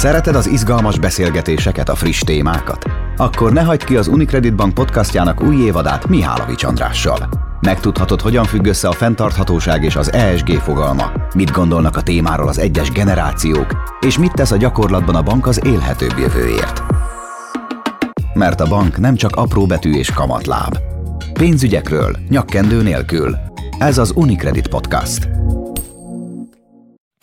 Szereted az izgalmas beszélgetéseket, a friss témákat? Akkor ne hagyd ki az Unicredit Bank podcastjának új évadát Mihálovics Andrással. Megtudhatod, hogyan függ össze a fenntarthatóság és az ESG fogalma, mit gondolnak a témáról az egyes generációk, és mit tesz a gyakorlatban a bank az élhetőbb jövőért. Mert a bank nem csak apró betű és kamatláb. Pénzügyekről, nyakkendő nélkül. Ez az Unicredit Podcast.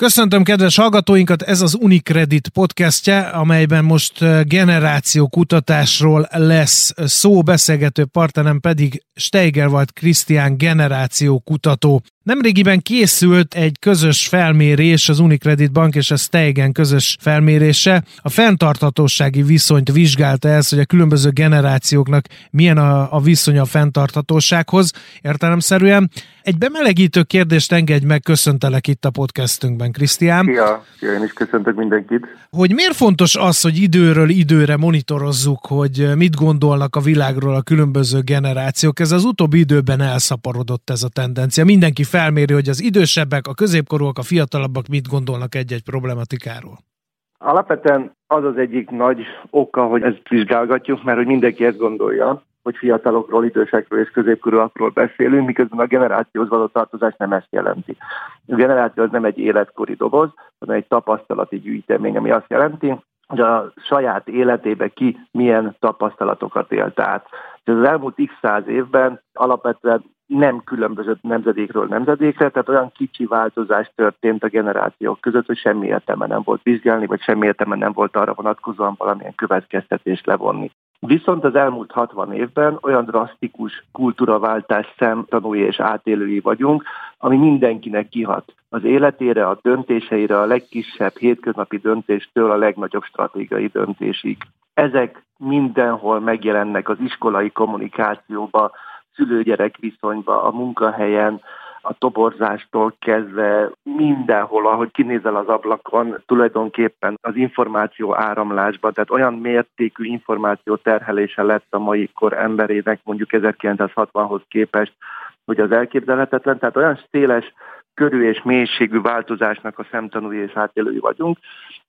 Köszöntöm kedves hallgatóinkat, ez az Unicredit podcastje, amelyben most generáció kutatásról lesz szó, beszélgető partnerem pedig Steigerwald Krisztián generáció kutató. Nemrégiben készült egy közös felmérés, az Unicredit Bank és a Steigen közös felmérése. A fenntarthatósági viszonyt vizsgálta ez, hogy a különböző generációknak milyen a, a viszony a fenntarthatósághoz értelemszerűen. Egy bemelegítő kérdést engedj meg, köszöntelek itt a podcastünkben, Krisztián. Szia, Szia, én is köszöntök mindenkit. Hogy miért fontos az, hogy időről időre monitorozzuk, hogy mit gondolnak a világról a különböző generációk? Ez az utóbbi időben elszaporodott ez a tendencia. Mindenki felméri, hogy az idősebbek, a középkorúak, a fiatalabbak mit gondolnak egy-egy problematikáról. Alapvetően az az egyik nagy oka, hogy ezt vizsgálgatjuk, mert hogy mindenki ezt gondolja, hogy fiatalokról, idősekről és középkorúakról beszélünk, miközben a generációhoz való tartozás nem ezt jelenti. A generáció az nem egy életkori doboz, hanem egy tapasztalati gyűjtemény, ami azt jelenti, hogy a saját életébe ki milyen tapasztalatokat élt át. És az elmúlt x száz évben alapvetően nem különbözött nemzedékről nemzedékre, tehát olyan kicsi változás történt a generációk között, hogy semmi értelme nem volt vizsgálni, vagy semmi értelme nem volt arra vonatkozóan valamilyen következtetést levonni. Viszont az elmúlt 60 évben olyan drasztikus kultúraváltás szemtanúi és átélői vagyunk, ami mindenkinek kihat az életére, a döntéseire, a legkisebb hétköznapi döntéstől a legnagyobb stratégiai döntésig. Ezek mindenhol megjelennek az iskolai kommunikációba, szülőgyerek viszonyba, a munkahelyen, a toborzástól kezdve mindenhol, ahogy kinézel az ablakon, tulajdonképpen az információ áramlásban, tehát olyan mértékű információ terhelése lett a mai kor emberének mondjuk 1960-hoz képest, hogy az elképzelhetetlen, tehát olyan széles körű és mélységű változásnak a szemtanúi és átélői vagyunk,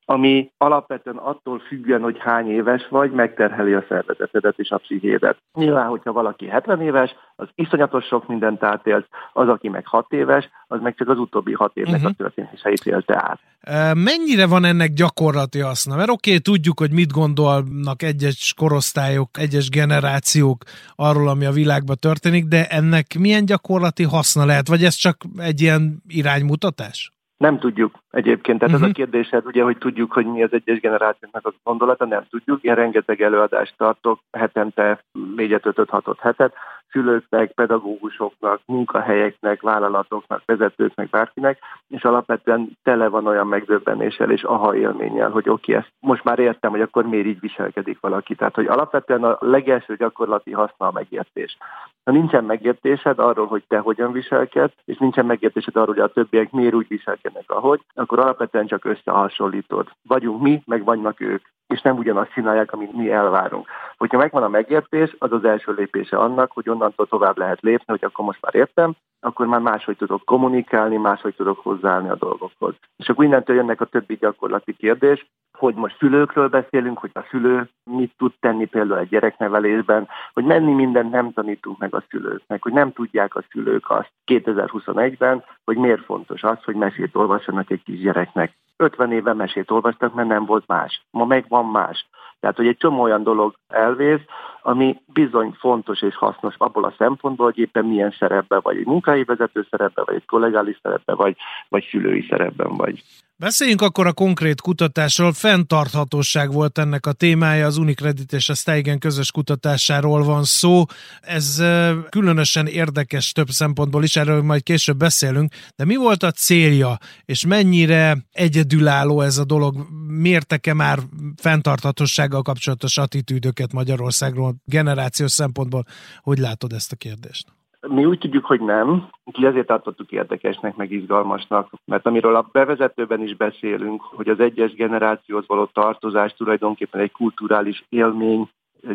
ami alapvetően attól függően, hogy hány éves vagy, megterheli a szervezetedet és a pszichédet. Nyilván, hogyha valaki 70 éves, az iszonyatos sok mindent átélt, az, aki meg 6 éves, az meg csak az utóbbi 6 évnek uh-huh. a történéseit élte át. Mennyire van ennek gyakorlati haszna? Mert oké, okay, tudjuk, hogy mit gondolnak egyes korosztályok, egyes generációk arról, ami a világban történik, de ennek milyen gyakorlati haszna lehet? Vagy ez csak egy ilyen iránymutatás? Nem tudjuk egyébként. Tehát uh-huh. ez a mhm. kérdésed, ugye, hogy tudjuk, hogy mi az egyes generációknak a gondolata, nem tudjuk. Én rengeteg előadást tartok, hetente négyet, ötöt, hatot hetet, szülőknek, pedagógusoknak, munkahelyeknek, vállalatoknak, vezetőknek, bárkinek, és alapvetően tele van olyan megdöbbenéssel és aha élménnyel, hogy oké, okay, ezt most már értem, hogy akkor miért így viselkedik valaki. Tehát, hogy alapvetően a legelső gyakorlati haszna a megértés. Ha nincsen megértésed arról, hogy te hogyan viselkedsz, és nincsen megértésed arról, hogy a többiek miért úgy viselkednek, ahogy, akkor alapvetően csak összehasonlítod. Vagyunk mi, meg vannak ők és nem ugyanazt csinálják, amit mi elvárunk. Hogyha megvan a megértés, az az első lépése annak, hogy onnantól tovább lehet lépni, hogy akkor most már értem, akkor már máshogy tudok kommunikálni, máshogy tudok hozzáállni a dolgokhoz. És akkor innentől jönnek a többi gyakorlati kérdés, hogy most szülőkről beszélünk, hogy a szülő mit tud tenni például egy gyereknevelésben, hogy menni mindent nem tanítunk meg a szülőknek, hogy nem tudják a szülők azt 2021-ben, hogy miért fontos az, hogy mesét olvassanak egy kis gyereknek. 50 éve mesét olvastak, mert nem volt más. Ma meg van más. Tehát, hogy egy csomó olyan dolog elvész, ami bizony fontos és hasznos abból a szempontból, hogy éppen milyen szerepben vagy, egy munkai vezető szerepben, vagy egy kollégális szerepben, vagy, vagy szülői szerepben vagy. Beszéljünk akkor a konkrét kutatásról. Fenntarthatóság volt ennek a témája, az Unicredit és a Steigen közös kutatásáról van szó. Ez különösen érdekes több szempontból is, erről majd később beszélünk, de mi volt a célja, és mennyire egyedülálló ez a dolog? Mértek-e már fenntarthatósággal kapcsolatos attitűdöket Magyarországról generációs szempontból? Hogy látod ezt a kérdést? Mi úgy tudjuk, hogy nem, úgyhogy ezért tartottuk érdekesnek, meg izgalmasnak, mert amiről a bevezetőben is beszélünk, hogy az egyes generációhoz való tartozás tulajdonképpen egy kulturális élmény,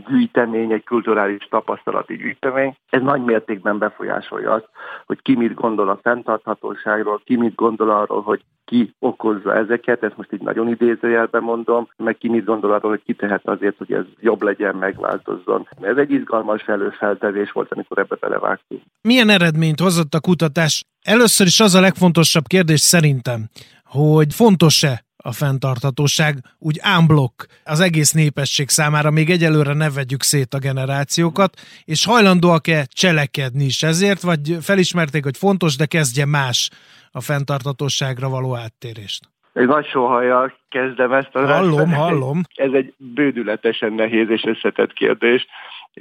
gyűjtemény, egy kulturális tapasztalati gyűjtemény. Ez nagy mértékben befolyásolja azt, hogy ki mit gondol a fenntarthatóságról, ki mit gondol arról, hogy ki okozza ezeket, ezt most így nagyon idézőjelben mondom, meg ki mit gondol arról, hogy ki tehet azért, hogy ez jobb legyen, megváltozzon. Ez egy izgalmas előfeltevés volt, amikor ebbe belevágtunk. Milyen eredményt hozott a kutatás? Először is az a legfontosabb kérdés szerintem, hogy fontos-e a fenntarthatóság úgy ámblok az egész népesség számára, még egyelőre ne vegyük szét a generációkat, és hajlandóak-e cselekedni is ezért, vagy felismerték, hogy fontos, de kezdje más a fenntarthatóságra való áttérést? Egy nagy sohajjal kezdem ezt a Hallom, hallom. Ez egy bődületesen nehéz és összetett kérdés.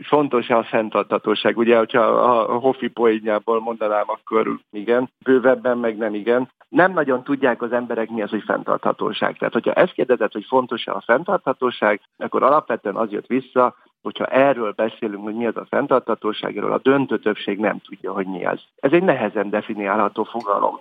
Fontos-e a fenntarthatóság? Ugye, hogyha a Hoffi poénjából mondanám, akkor igen, bővebben meg nem igen. Nem nagyon tudják az emberek mi az, hogy fenntarthatóság. Tehát, hogyha ezt kérdezett, hogy fontos-e a fenntarthatóság, akkor alapvetően az jött vissza, hogyha erről beszélünk, hogy mi az a fenntarthatóság, erről a döntő többség nem tudja, hogy mi az. Ez egy nehezen definiálható fogalom.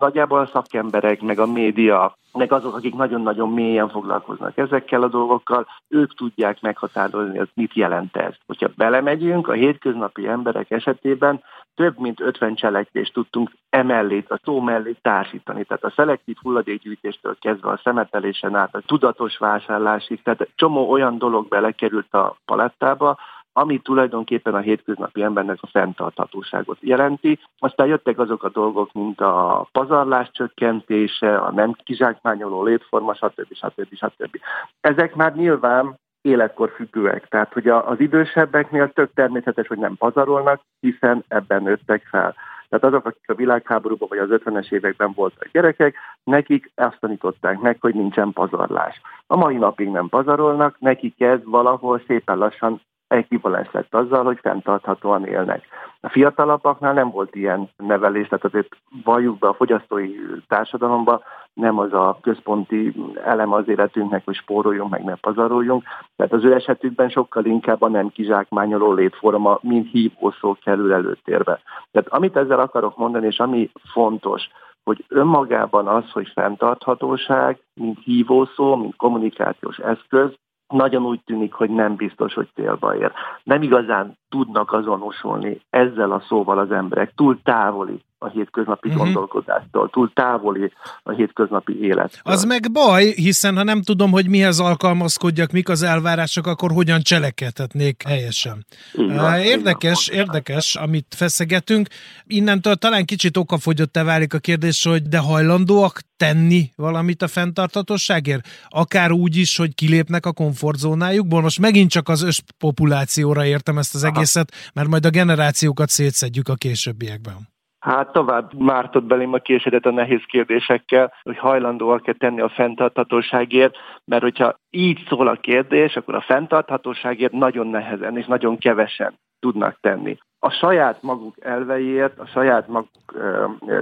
Nagyjából a szakemberek, meg a média, meg azok, akik nagyon-nagyon mélyen foglalkoznak ezekkel a dolgokkal, ők tudják meghatározni, hogy mit jelent ez. Hogyha belemegyünk, a hétköznapi emberek esetében több mint 50 cselekvést tudtunk emellé, a szó mellé társítani. Tehát a szelektív hulladékgyűjtéstől kezdve a szemetelésen át, a tudatos vásárlásig, tehát csomó olyan dolog belekerült a palettába, ami tulajdonképpen a hétköznapi embernek a fenntarthatóságot jelenti. Aztán jöttek azok a dolgok, mint a pazarlás csökkentése, a nem kizsákmányoló létforma, stb. stb. stb. Ezek már nyilván életkor függőek. Tehát, hogy az idősebbeknél tök természetes, hogy nem pazarolnak, hiszen ebben nőttek fel. Tehát azok, akik a világháborúban vagy az 50-es években voltak gyerekek, nekik azt tanították meg, hogy nincsen pazarlás. A mai napig nem pazarolnak, nekik ez valahol szépen lassan ekvivalens lett azzal, hogy fenntarthatóan élnek. A fiatalabbaknál nem volt ilyen nevelés, tehát azért valljuk be a fogyasztói társadalomba, nem az a központi elem az életünknek, hogy spóroljunk, meg ne pazaroljunk. Tehát az ő esetükben sokkal inkább a nem kizsákmányoló létforma, mint hívószó kerül előtérbe. Tehát amit ezzel akarok mondani, és ami fontos, hogy önmagában az, hogy fenntarthatóság, mint hívószó, mint kommunikációs eszköz, nagyon úgy tűnik, hogy nem biztos, hogy célba ér. Nem igazán tudnak azonosulni ezzel a szóval az emberek, túl távoli a hétköznapi uh-huh. gondolkodástól, túl távoli a hétköznapi élet. Az meg baj, hiszen ha nem tudom, hogy mihez alkalmazkodjak, mik az elvárások, akkor hogyan cselekedhetnék helyesen. Van, érdekes, érdekes, amit feszegetünk. Innentől talán kicsit okafogyott -e válik a kérdés, hogy de hajlandóak tenni valamit a fenntartatosságért? Akár úgy is, hogy kilépnek a komfortzónájukból. Most megint csak az összpopulációra értem ezt az egészet, mert majd a generációkat szétszedjük a későbbiekben. Hát tovább mártott belém a késedet a nehéz kérdésekkel, hogy hajlandóak-e tenni a fenntarthatóságért, mert hogyha így szól a kérdés, akkor a fenntarthatóságért nagyon nehezen és nagyon kevesen tudnak tenni. A saját maguk elveiért, a saját maguk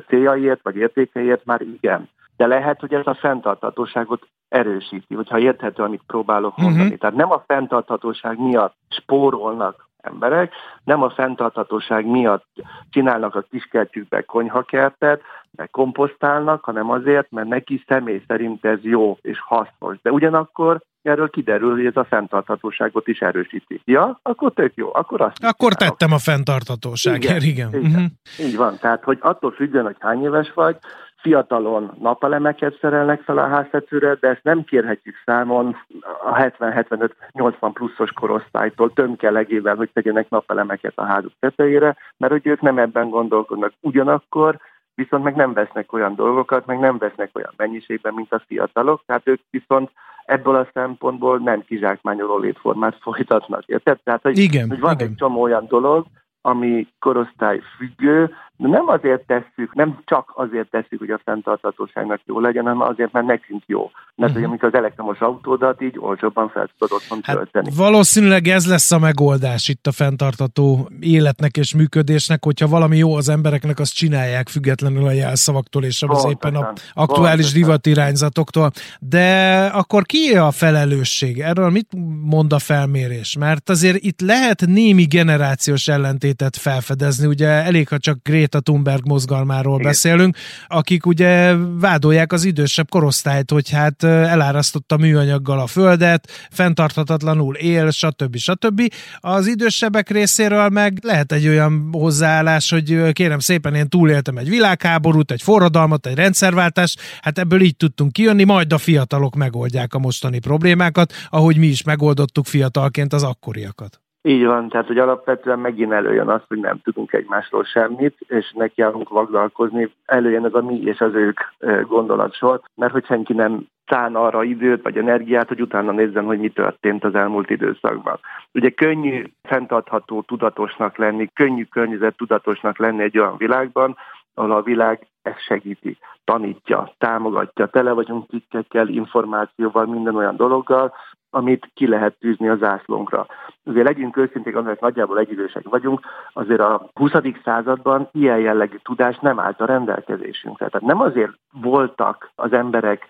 céljaiért vagy értékeiért már igen. De lehet, hogy ez a fenntarthatóságot erősíti, hogyha érthető, amit próbálok mondani. Uh-huh. Tehát nem a fenntarthatóság miatt spórolnak emberek nem a fenntarthatóság miatt csinálnak a kiskertjükbe konyhakertet, meg komposztálnak, hanem azért, mert neki személy szerint ez jó és hasznos. De ugyanakkor erről kiderül, hogy ez a fenntarthatóságot is erősíti. Ja, akkor tök jó, akkor azt Akkor tettem a fenntarthatóságért, igen. igen. igen. Uh-huh. Így van, tehát hogy attól függően, hogy hány éves vagy, fiatalon napelemeket szerelnek fel a háztetőre, de ezt nem kérhetjük számon a 70-75-80 pluszos korosztálytól tömkelegével, hogy tegyenek napelemeket a házuk tetejére, mert hogy ők nem ebben gondolkodnak. Ugyanakkor viszont meg nem vesznek olyan dolgokat, meg nem vesznek olyan mennyiségben, mint a fiatalok, tehát ők viszont ebből a szempontból nem kizsákmányoló létformát folytatnak. Érted? Tehát, hogy, igen, hogy van igen. egy csomó olyan dolog, ami korosztály függő, de nem azért tesszük, nem csak azért tesszük, hogy a fenntarthatóságnak jó legyen, hanem azért, mert nekünk jó. Mert uh-huh. amikor az elektromos autódat így olcsóbban fel tudod otthon hát tölteni. Valószínűleg ez lesz a megoldás itt a fenntartató életnek és működésnek, hogyha valami jó az embereknek, azt csinálják függetlenül a jelszavaktól és az éppen a aktuális divatirányzatoktól. De akkor ki a felelősség? Erről mit mond a felmérés? Mert azért itt lehet némi generációs ellentét ellentétet felfedezni. Ugye elég, ha csak Greta Thunberg mozgalmáról Igen. beszélünk, akik ugye vádolják az idősebb korosztályt, hogy hát elárasztotta műanyaggal a földet, fenntarthatatlanul él, stb. stb. Az idősebbek részéről meg lehet egy olyan hozzáállás, hogy kérem szépen, én túléltem egy világháborút, egy forradalmat, egy rendszerváltást, hát ebből így tudtunk kijönni, majd a fiatalok megoldják a mostani problémákat, ahogy mi is megoldottuk fiatalként az akkoriakat. Így van, tehát hogy alapvetően megint előjön az, hogy nem tudunk egymásról semmit, és nekiállunk vagdalkozni, előjön ez a mi és az ők gondolatsor, mert hogy senki nem szán arra időt vagy energiát, hogy utána nézzen, hogy mi történt az elmúlt időszakban. Ugye könnyű, fenntartható, tudatosnak lenni, könnyű környezet tudatosnak lenni egy olyan világban, ahol a világ ezt segíti, tanítja, támogatja, tele vagyunk cikkekkel, információval, minden olyan dologgal, amit ki lehet tűzni az zászlónkra. Azért legyünk őszinték, amelyek nagyjából egyidősek vagyunk, azért a 20. században ilyen jellegű tudás nem állt a rendelkezésünkre. Tehát nem azért voltak az emberek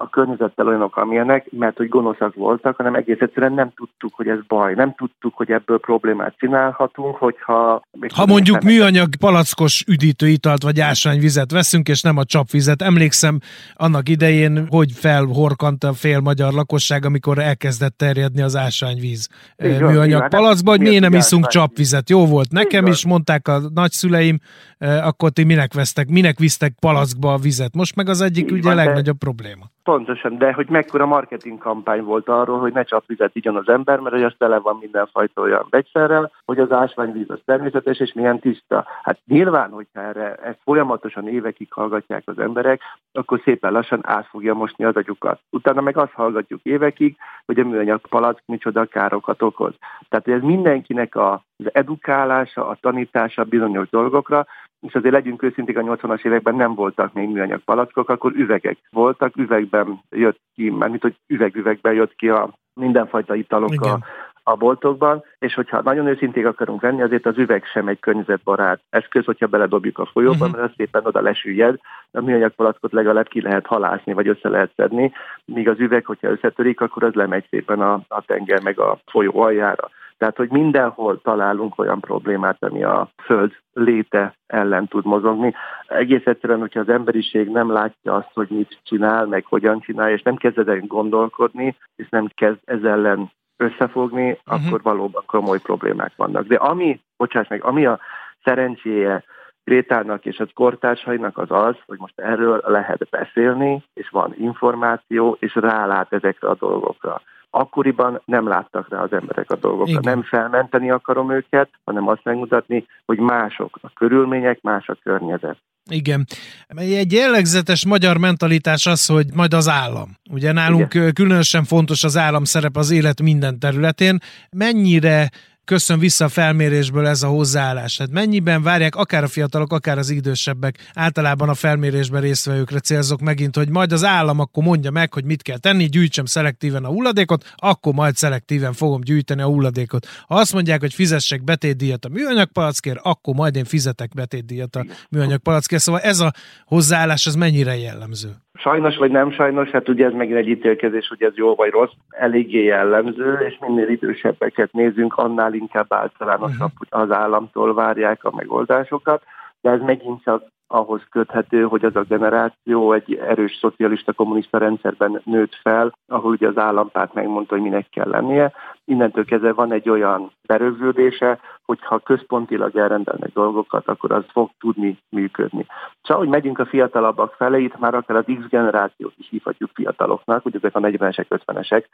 a környezettel olyanok, amilyenek, mert hogy gonoszak voltak, hanem egész egyszerűen nem tudtuk, hogy ez baj. Nem tudtuk, hogy ebből problémát csinálhatunk, hogyha... Ha mondjuk műanyag palackos üdítőitalt vagy ásványvizet veszünk, és nem a csapvizet. Emlékszem annak idején, hogy felhorkant a fél magyar lakosság, amikor elkezdett terjedni az ásványvíz Igen, műanyag palackba, hogy miért nem iszunk csapvizet. Jó volt nekem Igen. is, mondták a nagyszüleim, akkor ti minek vesztek, minek visztek palackba a vizet. Most meg az egyik ugye a legnagyobb probléma. Pontosan, de hogy mekkora marketing kampány volt arról, hogy ne csak vizet igyon az ember, mert hogy az tele van mindenfajta olyan vegyszerrel, hogy az ásványvíz az természetes és milyen tiszta. Hát nyilván, hogyha erre ezt folyamatosan évekig hallgatják az emberek, akkor szépen lassan át fogja mosni az agyukat. Utána meg azt hallgatjuk évekig, hogy a műanyag palack micsoda károkat okoz. Tehát ez mindenkinek a, az edukálása, a tanítása bizonyos dolgokra, és azért legyünk őszinték, a 80-as években nem voltak még műanyag palackok, akkor üvegek voltak, üvegben jött ki, mint hogy üvegüvegben jött ki a mindenfajta italok a, a boltokban, és hogyha nagyon őszinték akarunk venni, azért az üveg sem egy környezetbarát eszköz, hogyha beledobjuk a folyóba, uh-huh. mert az szépen oda lesüllyed, a műanyag palackot legalább ki lehet halászni, vagy össze lehet szedni, míg az üveg, hogyha összetörik, akkor az lemegy szépen a, a tenger meg a folyó aljára. Tehát, hogy mindenhol találunk olyan problémát, ami a Föld léte ellen tud mozogni. Egész egyszerűen, hogyha az emberiség nem látja azt, hogy mit csinál, meg hogyan csinál, és nem kezd el gondolkodni, és nem kezd ez ellen összefogni, uh-huh. akkor valóban komoly problémák vannak. De ami, bocsáss meg, ami a szerencséje Grétának és az kortársainak az az, hogy most erről lehet beszélni, és van információ, és rálát ezekre a dolgokra. Akkoriban nem láttak rá az emberek a dolgokra. Igen. Nem felmenteni akarom őket, hanem azt megmutatni, hogy mások a körülmények, más a környezet. Igen. Egy jellegzetes magyar mentalitás az, hogy majd az állam. Ugye nálunk Igen. különösen fontos az állam szerep az élet minden területén. Mennyire köszön vissza a felmérésből ez a hozzáállás. Hát mennyiben várják akár a fiatalok, akár az idősebbek, általában a felmérésben résztvevőkre célzok megint, hogy majd az állam akkor mondja meg, hogy mit kell tenni, gyűjtsem szelektíven a hulladékot, akkor majd szelektíven fogom gyűjteni a hulladékot. Ha azt mondják, hogy fizessek betétdíjat a műanyag palackért, akkor majd én fizetek betétdíjat a műanyag palackért. Szóval ez a hozzáállás, az mennyire jellemző? Sajnos vagy nem sajnos, hát ugye ez megint egy ítélkezés, hogy ez jó vagy rossz, eléggé jellemző, és minél idősebbeket nézünk, annál inkább általánosabb, hogy az államtól várják a megoldásokat, de ez megint csak ahhoz köthető, hogy az a generáció egy erős szocialista kommunista rendszerben nőtt fel, ahol ugye az állampárt megmondta, hogy minek kell lennie. Innentől kezdve van egy olyan berögződése, hogyha központilag elrendelnek dolgokat, akkor az fog tudni működni. Csak hogy megyünk a fiatalabbak felé, itt már akár az X generációt is hívhatjuk fiataloknak, ugye a 40-esek, 50-esek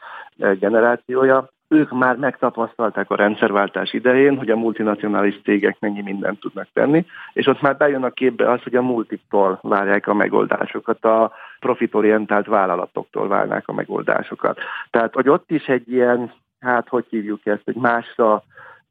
generációja, ők már megtapasztalták a rendszerváltás idején, hogy a multinacionális cégek mennyi mindent tudnak tenni, és ott már bejön a képbe az, hogy a multiktól várják a megoldásokat, a profitorientált vállalatoktól várnák a megoldásokat. Tehát, hogy ott is egy ilyen, hát hogy hívjuk ezt, egy másra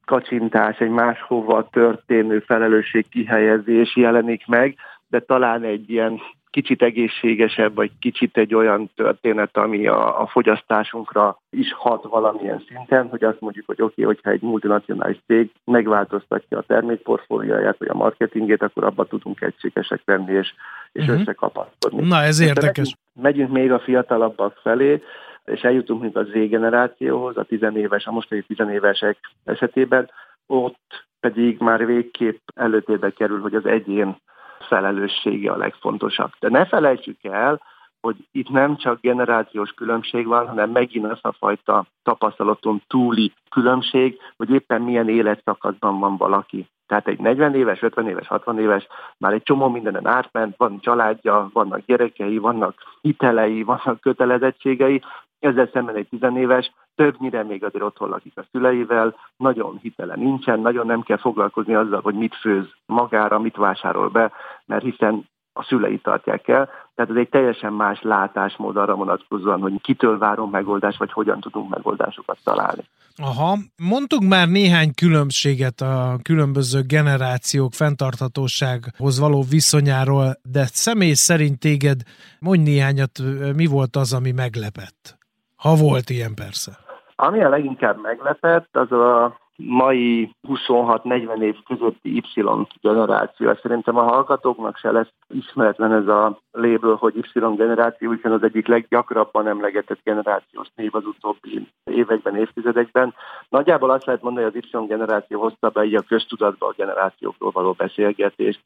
kacsintás, egy máshova történő felelősség kihelyezés jelenik meg, de talán egy ilyen kicsit egészségesebb, vagy kicsit egy olyan történet, ami a, a fogyasztásunkra is hat valamilyen szinten, hogy azt mondjuk, hogy oké, okay, hogyha egy multinacionális cég megváltoztatja a termékportfólióját, vagy a marketingét, akkor abba tudunk egységesek lenni, és, és uh-huh. összekapaszkodni. Na, ez érdekes. Megyünk, megyünk még a fiatalabbak felé, és eljutunk mint a Z generációhoz, a tizenéves, a mostani tizenévesek esetében, ott pedig már végképp előtérbe kerül, hogy az egyén felelőssége a legfontosabb. De ne felejtsük el, hogy itt nem csak generációs különbség van, hanem megint az a fajta tapasztalaton túli különbség, hogy éppen milyen életszakaszban van valaki. Tehát egy 40 éves, 50 éves, 60 éves már egy csomó mindenen átment, van családja, vannak gyerekei, vannak hitelei, vannak kötelezettségei, ezzel szemben egy tizenéves többnyire még azért otthon lakik a szüleivel, nagyon hitele nincsen, nagyon nem kell foglalkozni azzal, hogy mit főz magára, mit vásárol be, mert hiszen a szülei tartják el. Tehát ez egy teljesen más látásmód arra vonatkozóan, hogy kitől várunk megoldást, vagy hogyan tudunk megoldásokat találni. Aha, mondtunk már néhány különbséget a különböző generációk fenntarthatósághoz való viszonyáról, de személy szerint téged mondj néhányat, mi volt az, ami meglepett? Ha volt ilyen persze. Ami a leginkább meglepett, az a mai 26-40 év közötti Y generáció. Szerintem a hallgatóknak se lesz ismeretlen ez a léből, hogy Y generáció, hiszen az egyik leggyakrabban emlegetett generációs név az utóbbi években, évtizedekben. Nagyjából azt lehet mondani, hogy az Y generáció hozta be így a köztudatba a generációkról való beszélgetést,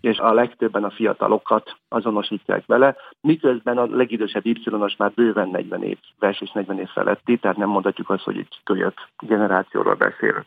és a legtöbben a fiatalokat azonosítják vele, miközben a legidősebb Y-os már bőven 40 éves és 40 év feletti, tehát nem mondhatjuk azt, hogy egy kölyök generációról beszélünk.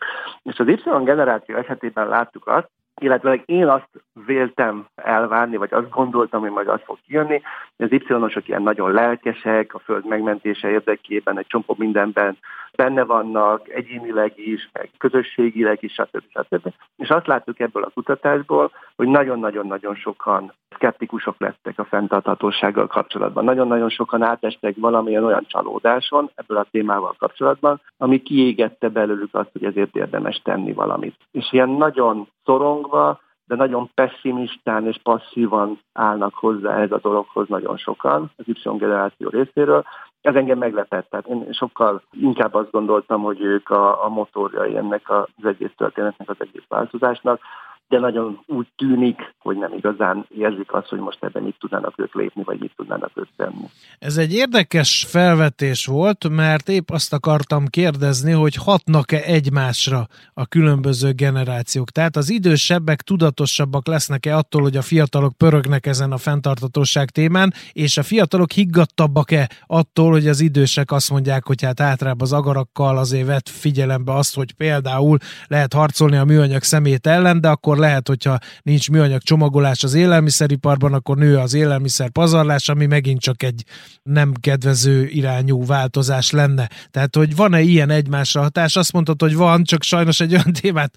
És az Y generáció esetében láttuk azt, illetve én azt véltem elvárni, vagy azt gondoltam, hogy majd az fog kijönni, hogy az y ilyen nagyon lelkesek, a föld megmentése érdekében egy csomó mindenben benne vannak, egyénileg is, meg közösségileg is, stb. stb. És azt láttuk ebből a kutatásból, hogy nagyon-nagyon-nagyon sokan szkeptikusok lettek a fenntarthatósággal kapcsolatban. Nagyon-nagyon sokan átestek valamilyen olyan csalódáson ebből a témával kapcsolatban, ami kiégette belőlük azt, hogy ezért érdemes tenni valamit. És ilyen nagyon szorongva, de nagyon pessimistán és passzívan állnak hozzá ez a dologhoz nagyon sokan az Y generáció részéről. Ez engem meglepett, tehát én sokkal inkább azt gondoltam, hogy ők a, a motorjai ennek az egész történetnek, az egész változásnak, de nagyon úgy tűnik, hogy nem igazán érzik azt, hogy most ebben mit tudnának ők lépni, vagy mit tudnának ők tenni. Ez egy érdekes felvetés volt, mert épp azt akartam kérdezni, hogy hatnak-e egymásra a különböző generációk. Tehát az idősebbek tudatosabbak lesznek-e attól, hogy a fiatalok pörögnek ezen a fenntartatóság témán, és a fiatalok higgadtabbak-e attól, hogy az idősek azt mondják, hogy hát átrább az agarakkal azért vett figyelembe azt, hogy például lehet harcolni a műanyag szemét ellen, de akkor lehet, hogyha nincs műanyag csomagolás az élelmiszeriparban, akkor nő az élelmiszer pazarlás, ami megint csak egy nem kedvező irányú változás lenne. Tehát, hogy van-e ilyen egymásra hatás? Azt mondtad, hogy van, csak sajnos egy olyan témát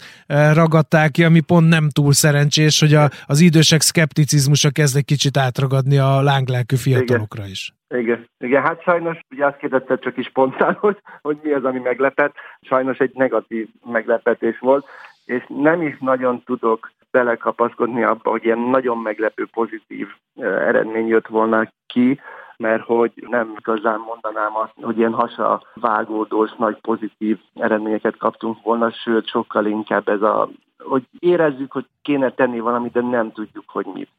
ragadták ki, ami pont nem túl szerencsés, hogy a, az idősek szkepticizmusa kezd egy kicsit átragadni a lánglelkű fiatalokra is. Igen, igen, hát sajnos, ugye azt kérdezted csak is spontán, hogy, hogy mi az, ami meglepett. Sajnos egy negatív meglepetés volt és nem is nagyon tudok belekapaszkodni abba, hogy ilyen nagyon meglepő pozitív eredmény jött volna ki, mert hogy nem igazán mondanám azt, hogy ilyen hasa vágódós, nagy pozitív eredményeket kaptunk volna, sőt, sokkal inkább ez a, hogy érezzük, hogy kéne tenni valamit, de nem tudjuk, hogy mit.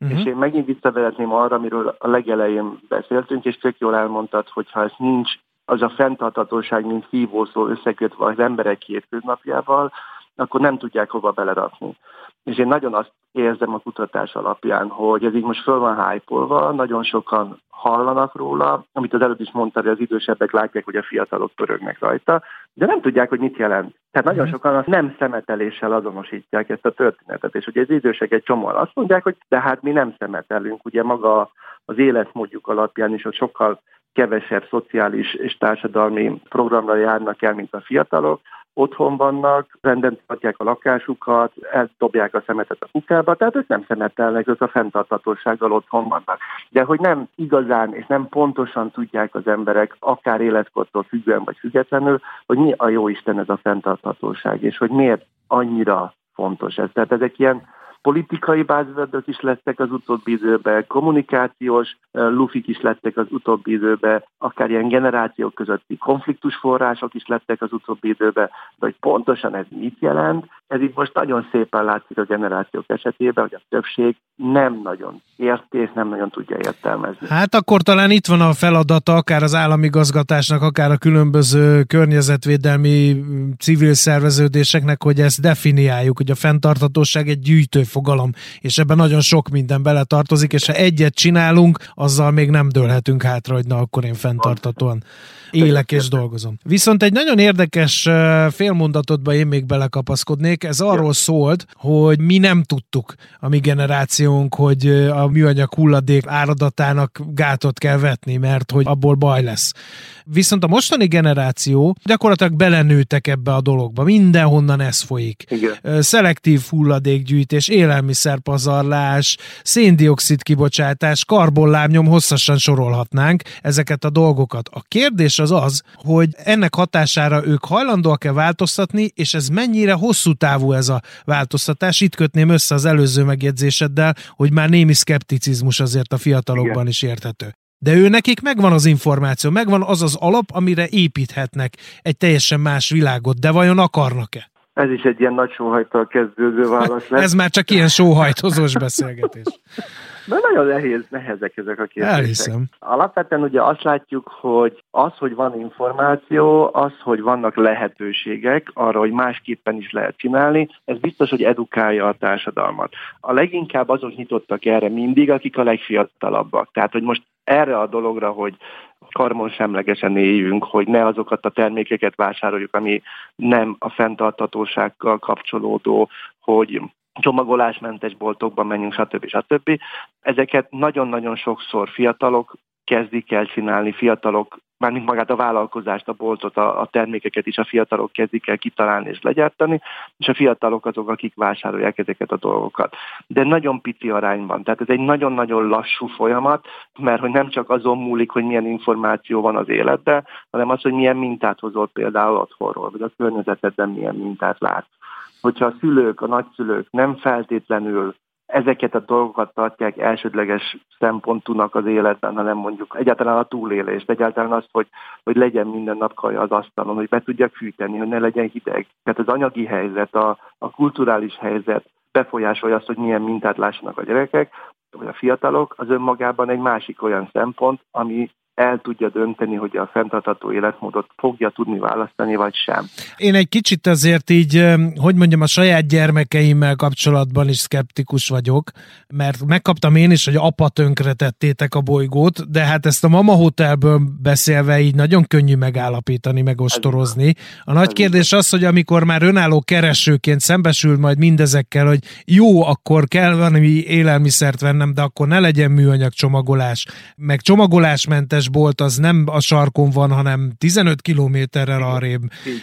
Uh-huh. És én megint visszavezetném arra, amiről a legelején beszéltünk, és tök jól elmondtad, hogy ha ez nincs, az a fenntarthatóság, mint hívószó összekötve az emberek hétköznapjával, akkor nem tudják hova belerakni. És én nagyon azt érzem a kutatás alapján, hogy ez így most föl van hype nagyon sokan hallanak róla, amit az előbb is mondta, hogy az idősebbek látják, hogy a fiatalok pörögnek rajta, de nem tudják, hogy mit jelent. Tehát nagyon mhm. sokan nem szemeteléssel azonosítják ezt a történetet, és ugye az idősek egy csomóan azt mondják, hogy de hát mi nem szemetelünk, ugye maga az életmódjuk alapján is, hogy sokkal kevesebb szociális és társadalmi programra járnak el, mint a fiatalok, otthon vannak, renden tartják a lakásukat, eldobják a szemetet a kukába, tehát ők nem szemetelnek, ők a fenntartatósággal otthon vannak. De hogy nem igazán és nem pontosan tudják az emberek, akár életkortól függően vagy függetlenül, hogy mi a jó Isten ez a fenntartatóság, és hogy miért annyira fontos ez. Tehát ezek ilyen politikai bázadok is lettek az utóbbi időben, kommunikációs lufik is lettek az utóbbi időben, akár ilyen generációk közötti konfliktusforrások is lettek az utóbbi időben, de hogy pontosan ez mit jelent, ez itt most nagyon szépen látszik a generációk esetében, hogy a többség nem nagyon érti és nem nagyon tudja értelmezni. Hát akkor talán itt van a feladata akár az állami gazgatásnak, akár a különböző környezetvédelmi civil szerveződéseknek, hogy ezt definiáljuk, hogy a fenntartatóság egy gyűjtő fogalom, és ebben nagyon sok minden beletartozik, és ha egyet csinálunk, azzal még nem dőlhetünk hátra, hogy na akkor én fenntartatóan élek és dolgozom. Viszont egy nagyon érdekes félmondatotba én még belekapaszkodnék, ez arról szólt, hogy mi nem tudtuk a mi generációnk, hogy a műanyag hulladék áradatának gátot kell vetni, mert hogy abból baj lesz. Viszont a mostani generáció gyakorlatilag belenőttek ebbe a dologba. Mindenhonnan ez folyik. Igen. Szelektív hulladékgyűjtés, élelmiszerpazarlás, széndiokszid kibocsátás, karbonlábnyom, hosszasan sorolhatnánk ezeket a dolgokat. A kérdés az az, hogy ennek hatására ők hajlandóak-e változtatni, és ez mennyire hosszú távú ez a változtatás. Itt kötném össze az előző megjegyzéseddel, hogy már némi szkepticizmus azért a fiatalokban Igen. is érthető. De ő nekik megvan az információ, megvan az az alap, amire építhetnek egy teljesen más világot, de vajon akarnak-e? Ez is egy ilyen nagy sóhajtal kezdődő válasz lesz. Ez már csak ilyen sóhajtozós beszélgetés. De nagyon nehéz, nehezek ezek a kérdések. Elhiszem. Alapvetően ugye azt látjuk, hogy az, hogy van információ, az, hogy vannak lehetőségek arra, hogy másképpen is lehet csinálni, ez biztos, hogy edukálja a társadalmat. A leginkább azok nyitottak erre mindig, akik a legfiatalabbak. Tehát, hogy most erre a dologra, hogy karmon semlegesen éljünk, hogy ne azokat a termékeket vásároljuk, ami nem a fenntartatósággal kapcsolódó, hogy csomagolásmentes boltokban menjünk, stb. stb. Ezeket nagyon-nagyon sokszor fiatalok kezdik el csinálni, fiatalok, mármint magát a vállalkozást, a boltot, a, a termékeket is a fiatalok kezdik el kitalálni és legyártani, és a fiatalok azok, akik vásárolják ezeket a dolgokat. De nagyon pici arányban, tehát ez egy nagyon-nagyon lassú folyamat, mert hogy nem csak azon múlik, hogy milyen információ van az életben, hanem az, hogy milyen mintát hozol például otthonról, vagy a környezetedben milyen mintát látsz hogyha a szülők, a nagyszülők nem feltétlenül ezeket a dolgokat tartják elsődleges szempontúnak az életben, hanem mondjuk egyáltalán a túlélést, egyáltalán azt, hogy, hogy legyen minden nap kaja az asztalon, hogy be tudjak fűteni, hogy ne legyen hideg. Tehát az anyagi helyzet, a, a kulturális helyzet befolyásolja azt, hogy milyen mintát lássanak a gyerekek, vagy a fiatalok, az önmagában egy másik olyan szempont, ami el tudja dönteni, hogy a fenntartható életmódot fogja tudni választani, vagy sem. Én egy kicsit azért így, hogy mondjam, a saját gyermekeimmel kapcsolatban is szkeptikus vagyok, mert megkaptam én is, hogy apa tönkre tettétek a bolygót, de hát ezt a Mama Hotelből beszélve így nagyon könnyű megállapítani, megostorozni. A nagy kérdés az, hogy amikor már önálló keresőként szembesül majd mindezekkel, hogy jó, akkor kell valami élelmiszert vennem, de akkor ne legyen műanyag csomagolás, meg csomagolásmentes bolt az nem a sarkon van, hanem 15 kilométerrel arrébb,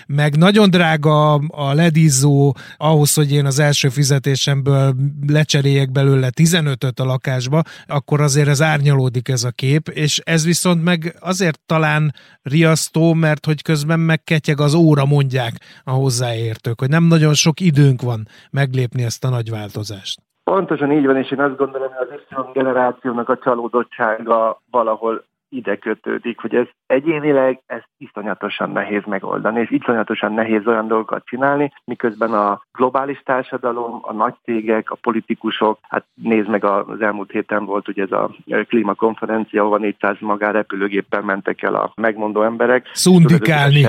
meg nagyon drága a ledízó ahhoz, hogy én az első fizetésemből lecseréljek belőle 15-öt a lakásba, akkor azért ez árnyalódik ez a kép, és ez viszont meg azért talán riasztó, mert hogy közben megketyeg az óra, mondják a hozzáértők, hogy nem nagyon sok időnk van meglépni ezt a nagy változást. Pontosan így van, és én azt gondolom, hogy az Y generációnak a csalódottsága valahol ide kötődik, hogy ez egyénileg ezt iszonyatosan nehéz megoldani, és iszonyatosan nehéz olyan dolgokat csinálni, miközben a globális társadalom, a nagy cégek, a politikusok, hát nézd meg az elmúlt héten volt ugye ez a klímakonferencia, ahol 400 magárepülőgéppel mentek el a megmondó emberek. Szundikálni.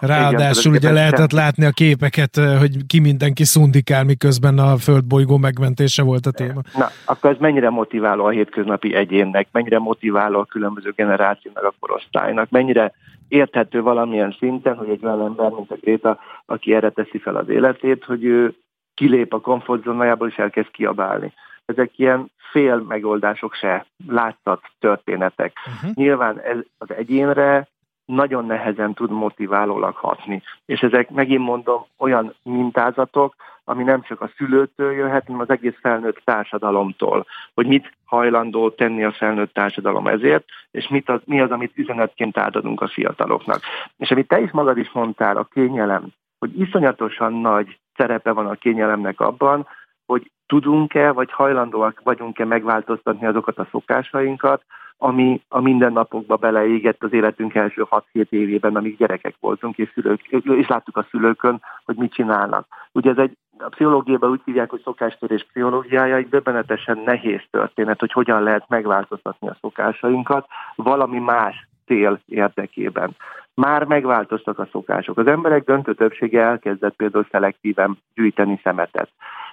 Ráadásul Igen, ugye lehetett semmi. látni a képeket, hogy ki mindenki szundikál, miközben a földbolygó megmentése volt a téma. Na, akkor ez mennyire motiváló a hétköznapi egyénnek, mennyire motiváló a különböző generációnak, a korosztálynak, mennyire érthető valamilyen szinten, hogy egy olyan ember, mint a Gréta, aki erre teszi fel az életét, hogy ő kilép a komfortzónájából és elkezd kiabálni. Ezek ilyen fél megoldások se, látszat történetek. Uh-huh. Nyilván ez az egyénre nagyon nehezen tud motiválólag hatni. És ezek megint mondom olyan mintázatok, ami nem csak a szülőtől jöhet, hanem az egész felnőtt társadalomtól, hogy mit hajlandó tenni a felnőtt társadalom ezért, és mit az, mi az, amit üzenetként átadunk a fiataloknak. És amit te is magad is mondtál, a kényelem, hogy iszonyatosan nagy szerepe van a kényelemnek abban, hogy tudunk-e, vagy hajlandóak vagyunk-e megváltoztatni azokat a szokásainkat, ami a mindennapokba beleégett az életünk első 6-7 évében, amíg gyerekek voltunk, és, szülők, és láttuk a szülőkön, hogy mit csinálnak. Ugye ez egy a pszichológiában úgy hívják, hogy szokástörés pszichológiája, egy döbbenetesen nehéz történet, hogy hogyan lehet megváltoztatni a szokásainkat valami más cél érdekében. Már megváltoztak a szokások. Az emberek döntő többsége elkezdett például szelektíven gyűjteni szemetet.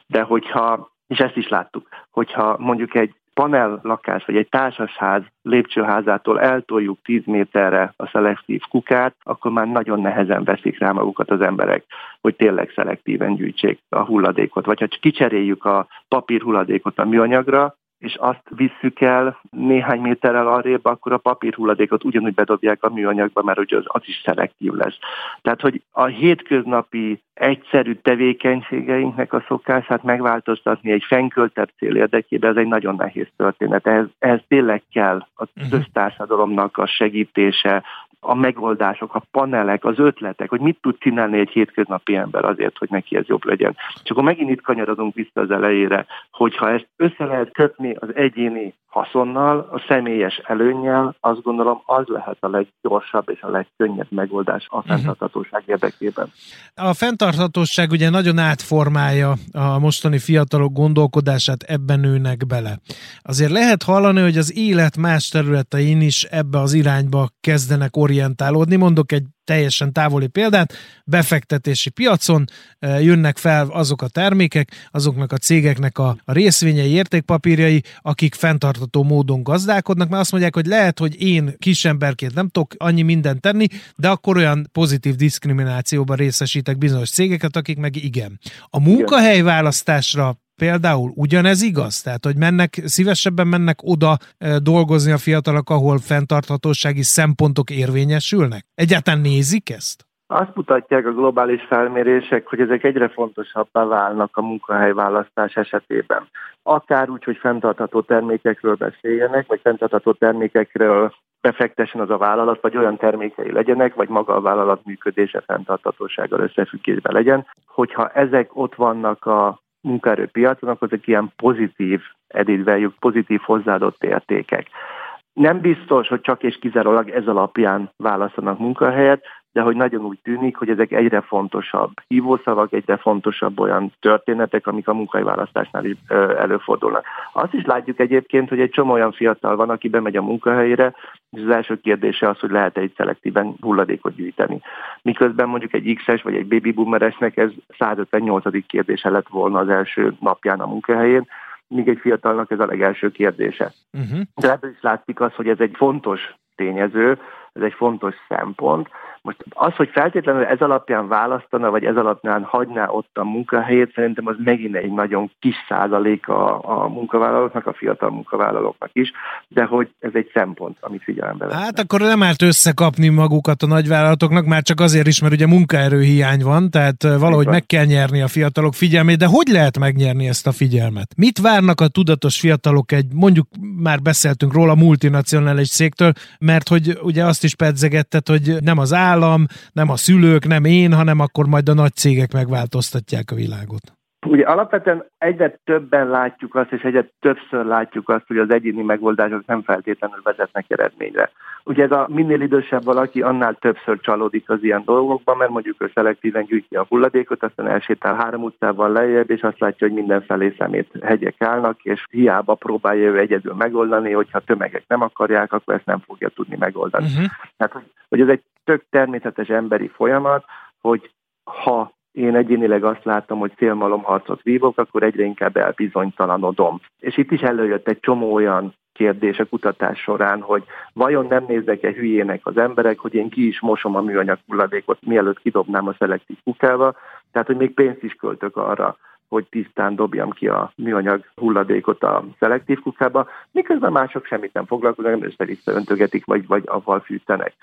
De hogyha, és ezt is láttuk, hogyha mondjuk egy panel lakás vagy egy társasház lépcsőházától eltoljuk 10 méterre a szelektív kukát, akkor már nagyon nehezen veszik rá magukat az emberek, hogy tényleg szelektíven gyűjtsék a hulladékot. Vagy ha kicseréljük a papír hulladékot a műanyagra, és azt visszük el néhány méterrel arrébb, akkor a papírhulladékot ugyanúgy bedobják a műanyagba, mert ugye az, az is szelektív lesz. Tehát, hogy a hétköznapi egyszerű tevékenységeinknek a szokását megváltoztatni egy fennköltebb cél érdekében, ez egy nagyon nehéz történet. Ez, ez tényleg kell a mhm. köztársadalomnak a segítése, a megoldások, a panelek, az ötletek, hogy mit tud csinálni egy hétköznapi ember azért, hogy neki ez jobb legyen. És akkor megint itt kanyarodunk vissza az elejére, hogyha ezt össze lehet kötni az egyéni haszonnal, a személyes előnnyel, azt gondolom az lehet a leggyorsabb és a legkönnyebb megoldás a mhm. fenntarthatóság érdekében. A fenntarthatóság ugye nagyon átformálja a mostani fiatalok gondolkodását, ebben nőnek bele. Azért lehet hallani, hogy az élet más területein is ebbe az irányba kezdenek orientálódni. Mondok egy teljesen távoli példát, befektetési piacon jönnek fel azok a termékek, azoknak a cégeknek a, a részvényei, értékpapírjai, akik fenntartató módon gazdálkodnak, mert azt mondják, hogy lehet, hogy én kisemberként nem tudok annyi mindent tenni, de akkor olyan pozitív diszkriminációban részesítek bizonyos cégeket, akik meg igen. A munkahelyválasztásra például ugyanez igaz? Tehát, hogy mennek, szívesebben mennek oda dolgozni a fiatalok, ahol fenntarthatósági szempontok érvényesülnek? Egyáltalán nézik ezt? Azt mutatják a globális felmérések, hogy ezek egyre fontosabbá válnak a munkahelyválasztás esetében. Akár úgy, hogy fenntartható termékekről beszéljenek, vagy fenntartható termékekről befektessen az a vállalat, vagy olyan termékei legyenek, vagy maga a vállalat működése fenntarthatósággal összefüggésben legyen. Hogyha ezek ott vannak a munkaerőpiacon, akkor ezek ilyen pozitív edit value, pozitív hozzáadott értékek. Nem biztos, hogy csak és kizárólag ez alapján választanak munkahelyet, de hogy nagyon úgy tűnik, hogy ezek egyre fontosabb hívószavak, egyre fontosabb olyan történetek, amik a munkahelyválasztásnál is előfordulnak. Azt is látjuk egyébként, hogy egy csomó olyan fiatal van, aki bemegy a munkahelyére, és az első kérdése az, hogy lehet egy szelektíven hulladékot gyűjteni. Miközben mondjuk egy X-es vagy egy baby boomeresnek ez 158. kérdése lett volna az első napján a munkahelyén, míg egy fiatalnak ez a legelső kérdése. Uh-huh. De ebből is látszik az, hogy ez egy fontos tényező, ez egy fontos szempont, most az, hogy feltétlenül ez alapján választana, vagy ez alapján hagyná ott a munkahelyét, szerintem az megint egy nagyon kis százalék a, a munkavállalóknak, a fiatal munkavállalóknak is, de hogy ez egy szempont, amit figyelembe vesznek. Hát akkor nem árt összekapni magukat a nagyvállalatoknak, már csak azért is, mert ugye munkaerőhiány van, tehát valahogy meg kell nyerni a fiatalok figyelmét, de hogy lehet megnyerni ezt a figyelmet? Mit várnak a tudatos fiatalok egy, mondjuk már beszéltünk róla, multinacionális cégtől, mert hogy ugye azt is pedzegettet, hogy nem az áll, állam, nem a szülők, nem én, hanem akkor majd a nagy cégek megváltoztatják a világot. Ugye alapvetően egyre többen látjuk azt, és egyre többször látjuk azt, hogy az egyéni megoldások nem feltétlenül vezetnek eredményre. Ugye ez a minél idősebb valaki, annál többször csalódik az ilyen dolgokban, mert mondjuk ő szelektíven gyűjti a hulladékot, aztán elsétál három utcával lejjebb, és azt látja, hogy mindenfelé szemét hegyek állnak, és hiába próbálja ő egyedül megoldani, hogyha tömegek nem akarják, akkor ezt nem fogja tudni megoldani. Uh-huh. Tehát, hogy, hogy ez egy tök természetes emberi folyamat, hogy ha én egyénileg azt látom, hogy célmalomharcot vívok, akkor egyre inkább elbizonytalanodom. És itt is előjött egy csomó olyan kérdés a kutatás során, hogy vajon nem néznek-e hülyének az emberek, hogy én ki is mosom a műanyag hulladékot, mielőtt kidobnám a szelektív kukába, tehát hogy még pénzt is költök arra, hogy tisztán dobjam ki a műanyag hulladékot a szelektív kukába, miközben mások semmit nem foglalkoznak, nem össze-vissza öntögetik, vagy, vagy avval fűtenek.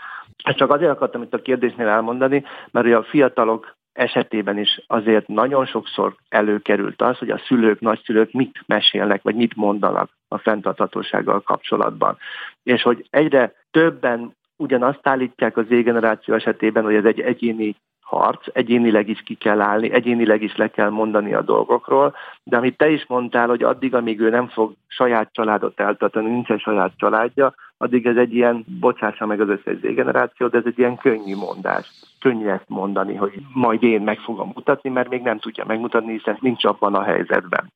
Ezt csak azért akartam itt a kérdésnél elmondani, mert a fiatalok esetében is azért nagyon sokszor előkerült az, hogy a szülők, nagyszülők mit mesélnek, vagy mit mondanak a fenntarthatósággal kapcsolatban. És hogy egyre többen ugyanazt állítják az Z-generáció esetében, hogy ez egy egyéni harc, egyénileg is ki kell állni, egyénileg is le kell mondani a dolgokról, de amit te is mondtál, hogy addig, amíg ő nem fog saját családot eltartani, nincsen saját családja, addig ez egy ilyen, bocsássa meg az összes generáció, de ez egy ilyen könnyű mondás. Könnyű ezt mondani, hogy majd én meg fogom mutatni, mert még nem tudja megmutatni, hiszen nincs abban a helyzetben.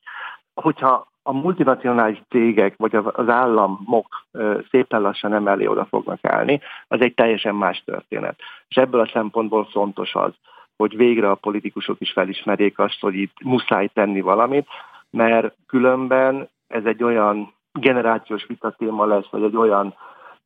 Hogyha a multinacionális cégek vagy az államok szépen lassan emelé oda fognak állni, az egy teljesen más történet. És ebből a szempontból fontos az, hogy végre a politikusok is felismerjék azt, hogy itt muszáj tenni valamit, mert különben ez egy olyan generációs vitatéma lesz, vagy egy olyan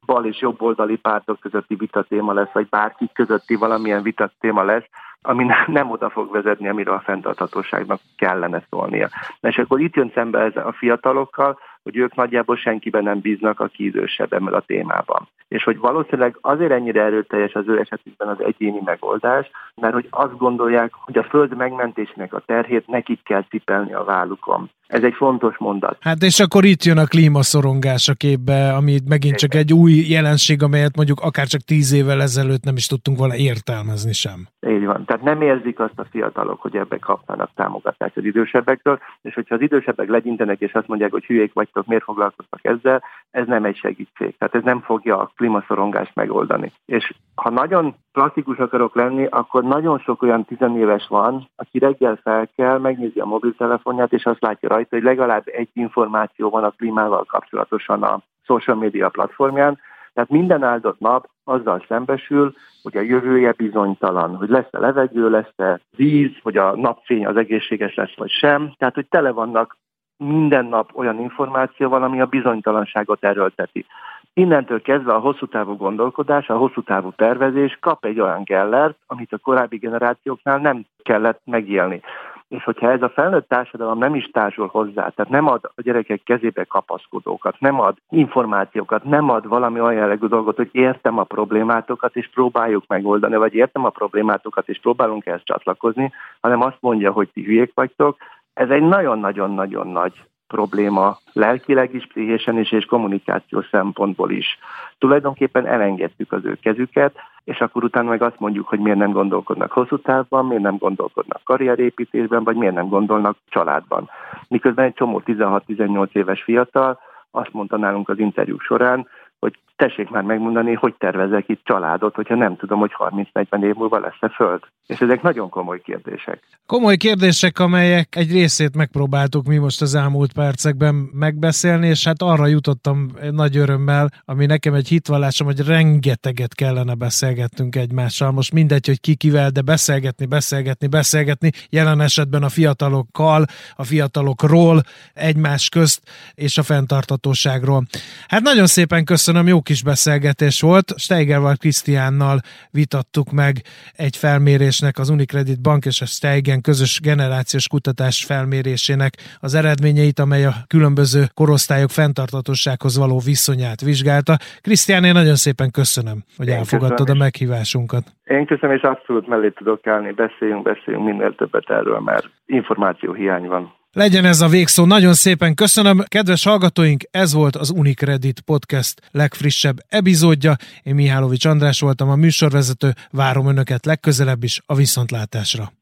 bal és jobboldali pártok közötti vitatéma lesz, vagy bárki közötti valamilyen vitatéma lesz, ami nem oda fog vezetni, amiről a fenntarthatóságnak kellene szólnia. És akkor itt jön szembe ez a fiatalokkal, hogy ők nagyjából senkiben nem bíznak, aki idősebb ebben a témában. És hogy valószínűleg azért ennyire erőteljes az ő esetükben az egyéni megoldás, mert hogy azt gondolják, hogy a föld megmentésének a terhét nekik kell cipelni a vállukon. Ez egy fontos mondat. Hát és akkor itt jön a klímaszorongás a képbe, ami megint csak egy új jelenség, amelyet mondjuk akár csak tíz évvel ezelőtt nem is tudtunk volna értelmezni sem. Így van. Tehát nem érzik azt a fiatalok, hogy ebbe kapnának támogatást az idősebbektől, és hogyha az idősebbek legyintenek, és azt mondják, hogy hülyék vagytok, miért foglalkoztak ezzel, ez nem egy segítség. Tehát ez nem fogja a klímaszorongást megoldani. És ha nagyon klasszikus akarok lenni, akkor nagyon sok olyan tizenéves van, aki reggel fel kell, megnézi a mobiltelefonját, és azt látja rajta, hogy legalább egy információ van a klímával kapcsolatosan a social media platformján, tehát minden áldott nap azzal szembesül, hogy a jövője bizonytalan, hogy lesz-e levegő, lesz-e víz, hogy a napfény az egészséges lesz vagy sem. Tehát, hogy tele vannak minden nap olyan információval, ami a bizonytalanságot erőlteti. Innentől kezdve a hosszú távú gondolkodás, a hosszú távú tervezés kap egy olyan gellert, amit a korábbi generációknál nem kellett megélni. És hogyha ez a felnőtt társadalom nem is társul hozzá, tehát nem ad a gyerekek kezébe kapaszkodókat, nem ad információkat, nem ad valami olyan jellegű dolgot, hogy értem a problémátokat, és próbáljuk megoldani, vagy értem a problémátokat, és próbálunk ezt csatlakozni, hanem azt mondja, hogy ti hülyék vagytok, ez egy nagyon-nagyon-nagyon nagy probléma lelkileg is, pszichésen is és kommunikációs szempontból is. Tulajdonképpen elengedtük az ő kezüket, és akkor utána meg azt mondjuk, hogy miért nem gondolkodnak hosszú távban, miért nem gondolkodnak karrierépítésben, vagy miért nem gondolnak családban. Miközben egy csomó 16-18 éves fiatal azt mondta nálunk az interjú során, hogy tessék már megmondani, hogy tervezek itt családot, hogyha nem tudom, hogy 30-40 év múlva lesz-e föld. És ezek nagyon komoly kérdések. Komoly kérdések, amelyek egy részét megpróbáltuk mi most az elmúlt percekben megbeszélni, és hát arra jutottam nagy örömmel, ami nekem egy hitvallásom, hogy rengeteget kellene beszélgetnünk egymással. Most mindegy, hogy ki kivel, de beszélgetni, beszélgetni, beszélgetni, jelen esetben a fiatalokkal, a fiatalokról, egymás közt és a fenntartatóságról. Hát nagyon szépen köszönöm, jó kis beszélgetés volt. Steigerval Krisztiánnal vitattuk meg egy felmérésnek, az Unicredit Bank és a Steigen közös generációs kutatás felmérésének az eredményeit, amely a különböző korosztályok fenntartatossághoz való viszonyát vizsgálta. Krisztián, én nagyon szépen köszönöm, hogy én elfogadtad köszönöm. a meghívásunkat. Én köszönöm, és abszolút mellé tudok állni. Beszéljünk, beszéljünk minél többet erről, mert információ hiány van. Legyen ez a végszó. Nagyon szépen köszönöm. Kedves hallgatóink, ez volt az Unicredit Podcast legfrissebb epizódja. Én Mihálovics András voltam a műsorvezető. Várom Önöket legközelebb is a viszontlátásra.